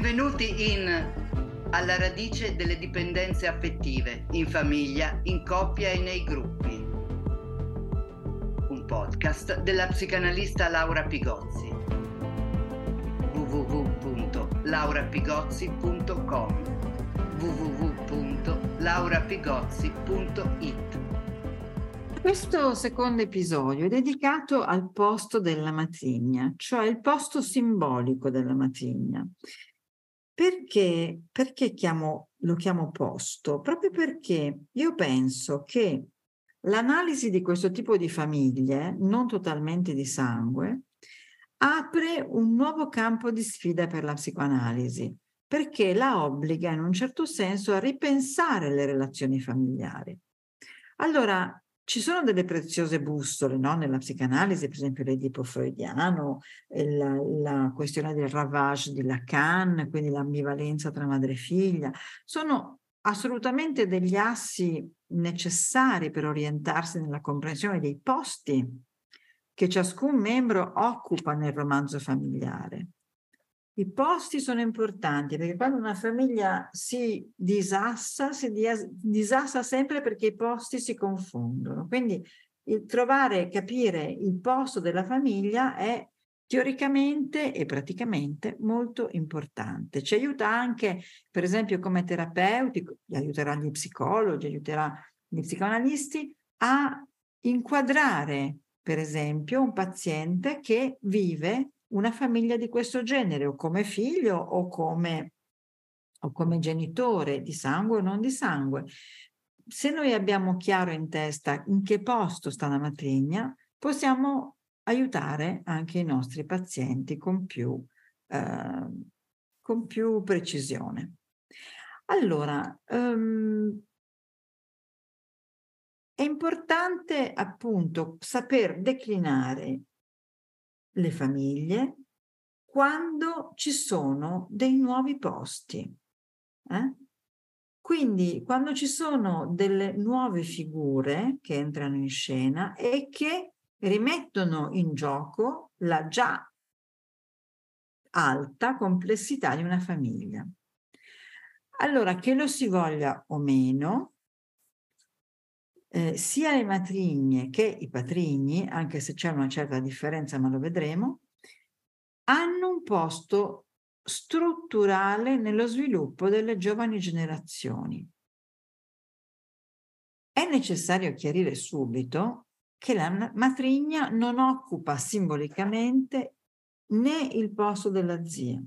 Benvenuti in Alla radice delle dipendenze affettive, in famiglia, in coppia e nei gruppi. Un podcast della psicanalista Laura Pigozzi. www.laurapigozzi.com www.laurapigozzi.it questo secondo episodio è dedicato al posto della matrigna, cioè il posto simbolico della matrigna. Perché, perché chiamo, lo chiamo posto? Proprio perché io penso che l'analisi di questo tipo di famiglie, non totalmente di sangue, apre un nuovo campo di sfida per la psicoanalisi, perché la obbliga in un certo senso a ripensare le relazioni familiari. Allora, ci sono delle preziose bussole no? nella psicanalisi, per esempio l'Edipo freudiano, la, la questione del ravage di Lacan, quindi l'ambivalenza tra madre e figlia. Sono assolutamente degli assi necessari per orientarsi nella comprensione dei posti che ciascun membro occupa nel romanzo familiare. I posti sono importanti perché quando una famiglia si disassa, si disassa sempre perché i posti si confondono. Quindi il trovare, capire il posto della famiglia è teoricamente e praticamente molto importante. Ci aiuta anche, per esempio, come terapeuti, aiuterà gli psicologi, aiuterà gli psicoanalisti a inquadrare, per esempio, un paziente che vive una famiglia di questo genere o come figlio o come, o come genitore di sangue o non di sangue. Se noi abbiamo chiaro in testa in che posto sta la matrigna, possiamo aiutare anche i nostri pazienti con più, eh, con più precisione. Allora, um, è importante appunto saper declinare le famiglie quando ci sono dei nuovi posti. Eh? Quindi quando ci sono delle nuove figure che entrano in scena e che rimettono in gioco la già alta complessità di una famiglia. Allora, che lo si voglia o meno, eh, sia le matrigne che i patrigni, anche se c'è una certa differenza, ma lo vedremo, hanno un posto strutturale nello sviluppo delle giovani generazioni. È necessario chiarire subito che la matrigna non occupa simbolicamente né il posto della zia,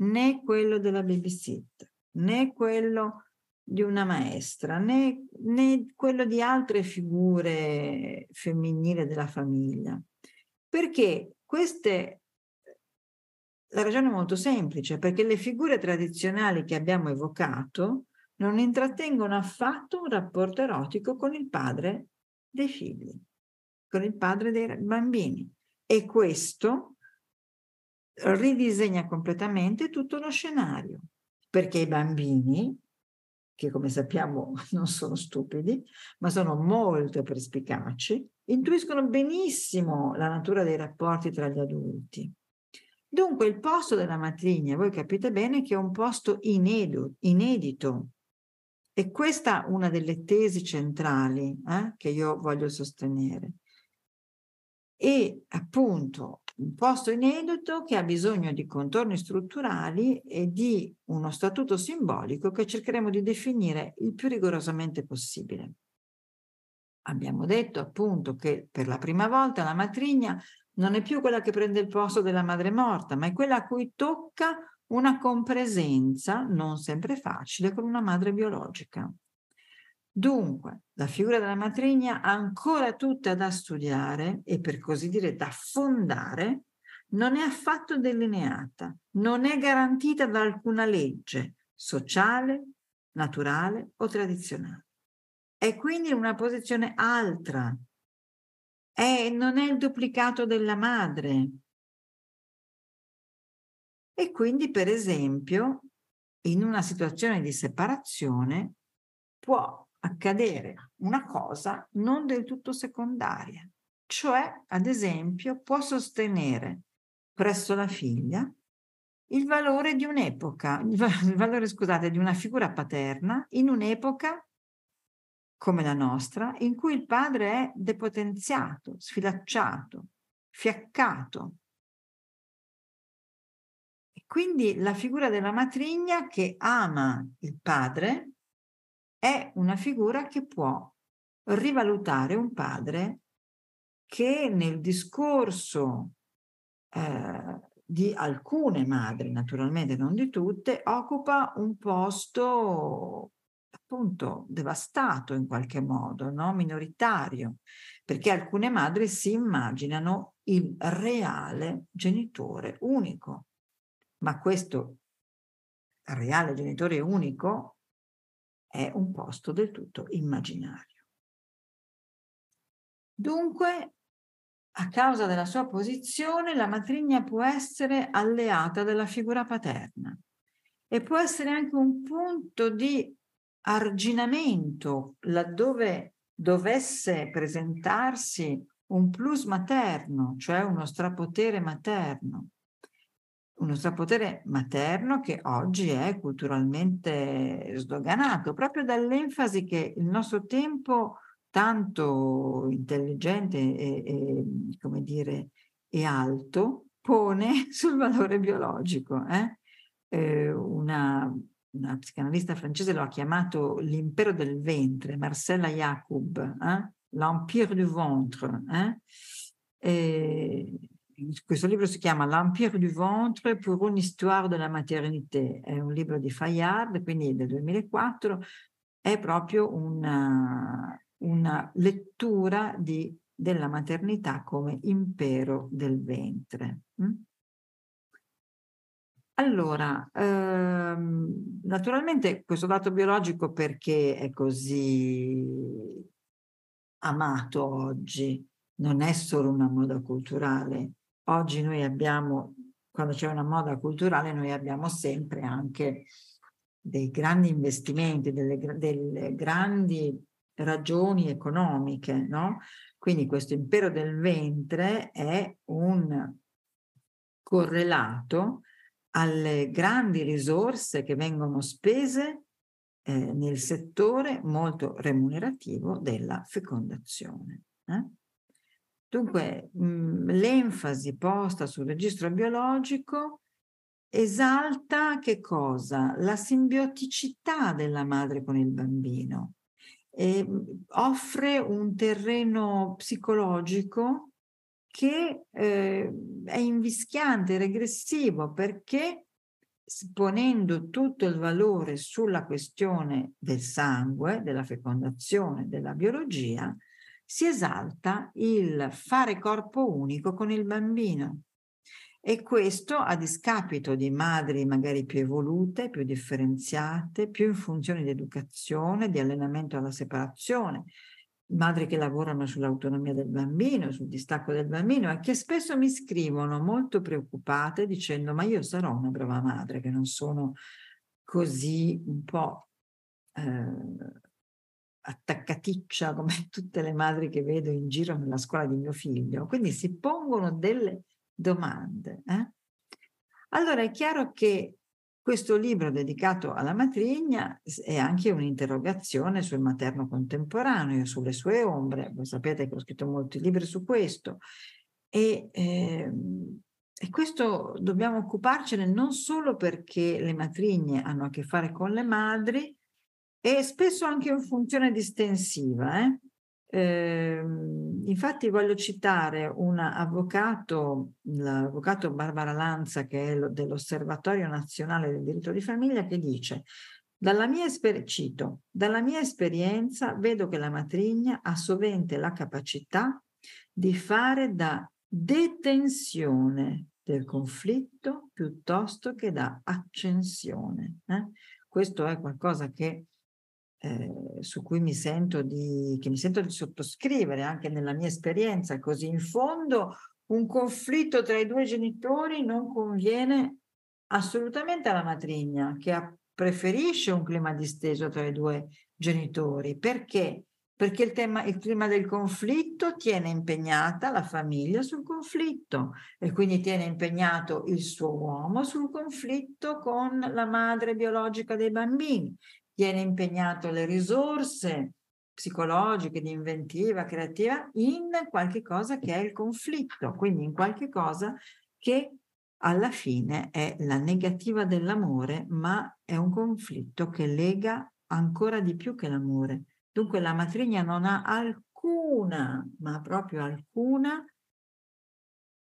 né quello della babysitter, né quello di una maestra, né, né quello di altre figure femminili della famiglia. Perché queste la ragione è molto semplice, perché le figure tradizionali che abbiamo evocato non intrattengono affatto un rapporto erotico con il padre dei figli, con il padre dei bambini. E questo ridisegna completamente tutto lo scenario, perché i bambini che come sappiamo non sono stupidi, ma sono molto perspicaci, intuiscono benissimo la natura dei rapporti tra gli adulti. Dunque il posto della matrigna, voi capite bene che è un posto inedito, inedito. E questa è una delle tesi centrali eh, che io voglio sostenere. E appunto un posto inedito che ha bisogno di contorni strutturali e di uno statuto simbolico che cercheremo di definire il più rigorosamente possibile. Abbiamo detto appunto che per la prima volta la matrigna non è più quella che prende il posto della madre morta, ma è quella a cui tocca una compresenza non sempre facile con una madre biologica. Dunque, la figura della matrigna ancora tutta da studiare e per così dire da fondare, non è affatto delineata, non è garantita da alcuna legge sociale, naturale o tradizionale. È quindi una posizione altra, è, non è il duplicato della madre. E quindi, per esempio, in una situazione di separazione può accadere una cosa non del tutto secondaria, cioè, ad esempio, può sostenere presso la figlia il valore di un'epoca, il valore, scusate, di una figura paterna in un'epoca come la nostra, in cui il padre è depotenziato, sfilacciato, fiaccato. Quindi la figura della matrigna che ama il padre è una figura che può rivalutare un padre che nel discorso eh, di alcune madri, naturalmente non di tutte, occupa un posto appunto devastato in qualche modo, no? minoritario, perché alcune madri si immaginano il reale genitore unico, ma questo reale genitore unico è un posto del tutto immaginario. Dunque, a causa della sua posizione, la matrigna può essere alleata della figura paterna e può essere anche un punto di arginamento laddove dovesse presentarsi un plus materno, cioè uno strapotere materno. Uno strapotere materno che oggi è culturalmente sdoganato proprio dall'enfasi che il nostro tempo tanto intelligente e, e come dire, e alto pone sul valore biologico. Eh? Eh, una una psicanalista francese lo ha chiamato l'impero del ventre, Marcella Jacob, eh? l'empire du ventre. Eh? Questo libro si chiama L'Empire du ventre pour une histoire de la maternité, è un libro di Fayard, quindi del 2004, è proprio una, una lettura di, della maternità come impero del ventre. Mm? Allora, ehm, naturalmente questo dato biologico perché è così amato oggi? Non è solo una moda culturale. Oggi noi abbiamo, quando c'è una moda culturale, noi abbiamo sempre anche dei grandi investimenti, delle, delle grandi ragioni economiche, no? Quindi questo impero del ventre è un correlato alle grandi risorse che vengono spese eh, nel settore molto remunerativo della fecondazione. Eh? Dunque, mh, l'enfasi posta sul registro biologico esalta che cosa? La simbioticità della madre con il bambino. E offre un terreno psicologico che eh, è invischiante, regressivo, perché ponendo tutto il valore sulla questione del sangue, della fecondazione, della biologia, si esalta il fare corpo unico con il bambino. E questo a discapito di madri magari più evolute, più differenziate, più in funzione di educazione, di allenamento alla separazione, madri che lavorano sull'autonomia del bambino, sul distacco del bambino e che spesso mi scrivono molto preoccupate dicendo ma io sarò una brava madre che non sono così un po' eh, attaccaticcia come tutte le madri che vedo in giro nella scuola di mio figlio. Quindi si pongono delle domande. Eh? Allora è chiaro che questo libro dedicato alla matrigna è anche un'interrogazione sul materno contemporaneo, sulle sue ombre. Voi sapete che ho scritto molti libri su questo. E, eh, e questo dobbiamo occuparcene non solo perché le matrigne hanno a che fare con le madri, e spesso anche in funzione distensiva. Eh? Eh, infatti voglio citare un avvocato, l'avvocato Barbara Lanza, che è dell'Osservatorio Nazionale del Diritto di Famiglia, che dice dalla mia, esper- cito, dalla mia esperienza vedo che la matrigna ha sovente la capacità di fare da detenzione del conflitto piuttosto che da accensione. Eh? Questo è qualcosa che eh, su cui mi sento di, mi sento di sottoscrivere anche nella mia esperienza, così in fondo un conflitto tra i due genitori non conviene assolutamente alla matrigna, che preferisce un clima disteso tra i due genitori, perché? Perché il, tema, il clima del conflitto tiene impegnata la famiglia sul conflitto e quindi tiene impegnato il suo uomo sul conflitto con la madre biologica dei bambini, tiene impegnato le risorse psicologiche, di inventiva, creativa, in qualche cosa che è il conflitto, quindi in qualche cosa che alla fine è la negativa dell'amore, ma è un conflitto che lega ancora di più che l'amore. Dunque la matrigna non ha alcuna, ma proprio alcuna,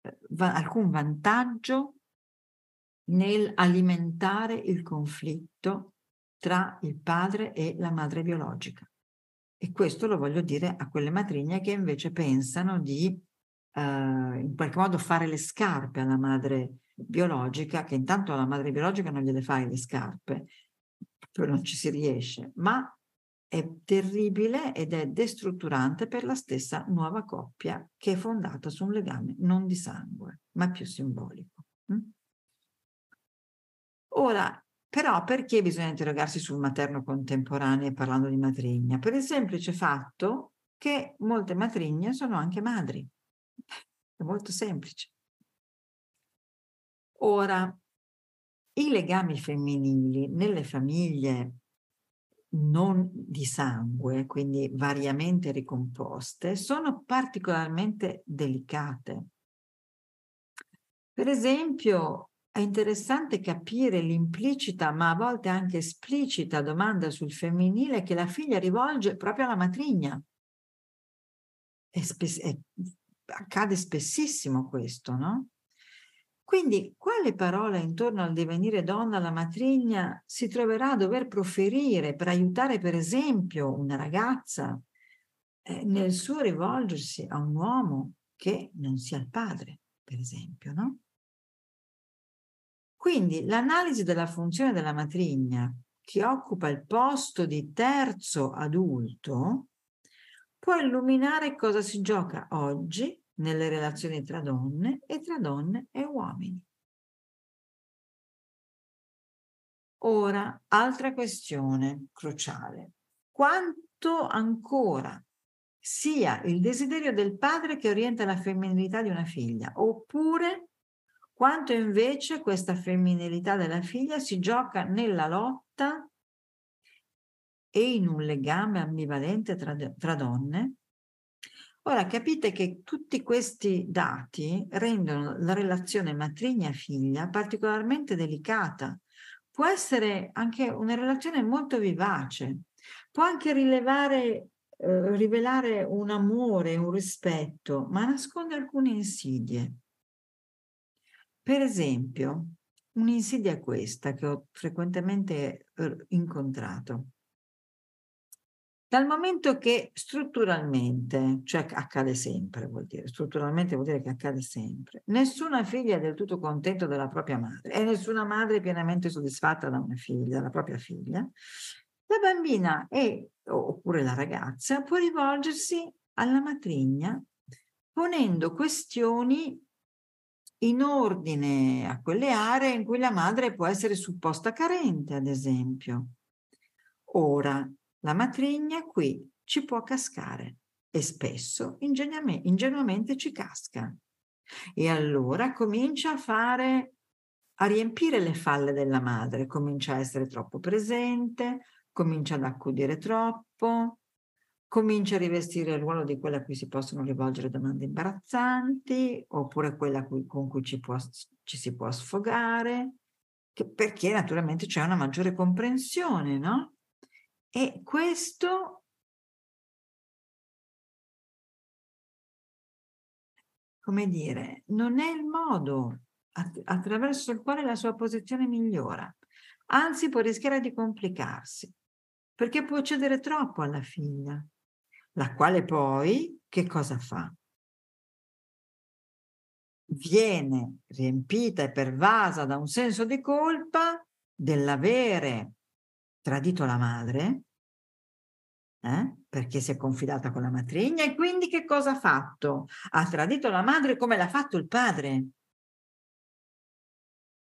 eh, va, alcun vantaggio nel alimentare il conflitto tra il padre e la madre biologica. E questo lo voglio dire a quelle matrigne che invece pensano di eh, in qualche modo fare le scarpe alla madre biologica, che intanto alla madre biologica non gliele fai le scarpe, poi non ci si riesce, ma è terribile ed è destrutturante per la stessa nuova coppia che è fondata su un legame non di sangue, ma più simbolico. Mm? Ora, però, perché bisogna interrogarsi sul materno contemporaneo parlando di matrigna? Per il semplice fatto che molte matrigne sono anche madri. È molto semplice. Ora, i legami femminili nelle famiglie non di sangue, quindi variamente ricomposte, sono particolarmente delicate. Per esempio, è interessante capire l'implicita, ma a volte anche esplicita domanda sul femminile che la figlia rivolge proprio alla matrigna. È spes- è, accade spessissimo questo, no? Quindi quale parola intorno al divenire donna la matrigna si troverà a dover proferire per aiutare per esempio una ragazza eh, nel suo rivolgersi a un uomo che non sia il padre, per esempio, no? Quindi l'analisi della funzione della matrigna che occupa il posto di terzo adulto può illuminare cosa si gioca oggi nelle relazioni tra donne e tra donne e uomini. Ora, altra questione cruciale. Quanto ancora sia il desiderio del padre che orienta la femminilità di una figlia, oppure quanto invece questa femminilità della figlia si gioca nella lotta e in un legame ambivalente tra, tra donne Ora capite che tutti questi dati rendono la relazione matrigna-figlia particolarmente delicata. Può essere anche una relazione molto vivace, può anche rilevare, eh, rivelare un amore, un rispetto, ma nasconde alcune insidie. Per esempio, un'insidia è questa che ho frequentemente eh, incontrato. Dal momento che strutturalmente, cioè accade sempre, vuol dire, strutturalmente vuol dire che accade sempre, nessuna figlia è del tutto contenta della propria madre e nessuna madre è pienamente soddisfatta da una figlia, dalla propria figlia, la bambina è, oppure la ragazza può rivolgersi alla matrigna ponendo questioni in ordine a quelle aree in cui la madre può essere supposta carente, ad esempio. Ora, la matrigna qui ci può cascare e spesso ingenuamente ci casca. E allora comincia a fare, a riempire le falle della madre, comincia a essere troppo presente, comincia ad accudire troppo, comincia a rivestire il ruolo di quella a cui si possono rivolgere domande imbarazzanti, oppure quella cui, con cui ci, può, ci si può sfogare, perché naturalmente c'è una maggiore comprensione, no? E questo come dire, non è il modo attraverso il quale la sua posizione migliora, anzi può rischiare di complicarsi, perché può cedere troppo alla figlia, la quale poi che cosa fa? Viene riempita e pervasa da un senso di colpa dell'avere tradito la madre, eh? perché si è confidata con la matrigna e quindi che cosa ha fatto? Ha tradito la madre come l'ha fatto il padre.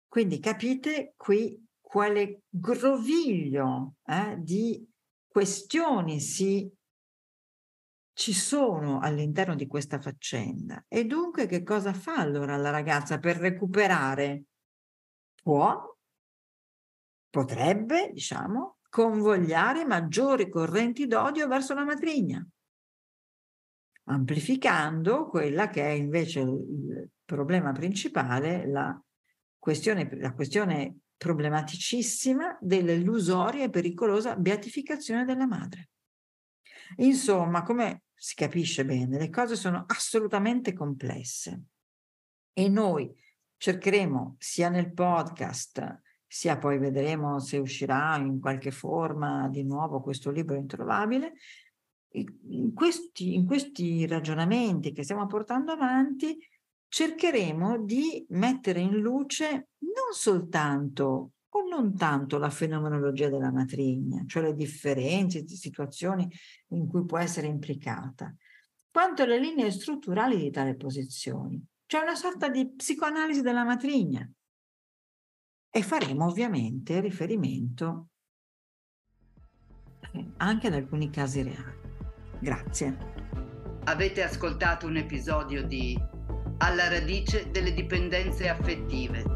Quindi capite qui quale groviglio eh, di questioni si ci sono all'interno di questa faccenda. E dunque che cosa fa allora la ragazza per recuperare? Può, potrebbe, diciamo, convogliare maggiori correnti d'odio verso la matrigna, amplificando quella che è invece il problema principale, la questione, la questione problematicissima dell'illusoria e pericolosa beatificazione della madre. Insomma, come si capisce bene, le cose sono assolutamente complesse e noi cercheremo sia nel podcast, sia poi vedremo se uscirà in qualche forma di nuovo questo libro introvabile, in questi, in questi ragionamenti che stiamo portando avanti cercheremo di mettere in luce non soltanto o non tanto la fenomenologia della matrigna, cioè le differenze, le situazioni in cui può essere implicata, quanto le linee strutturali di tale posizioni, cioè una sorta di psicoanalisi della matrigna. E faremo ovviamente riferimento anche ad alcuni casi reali. Grazie. Avete ascoltato un episodio di Alla radice delle dipendenze affettive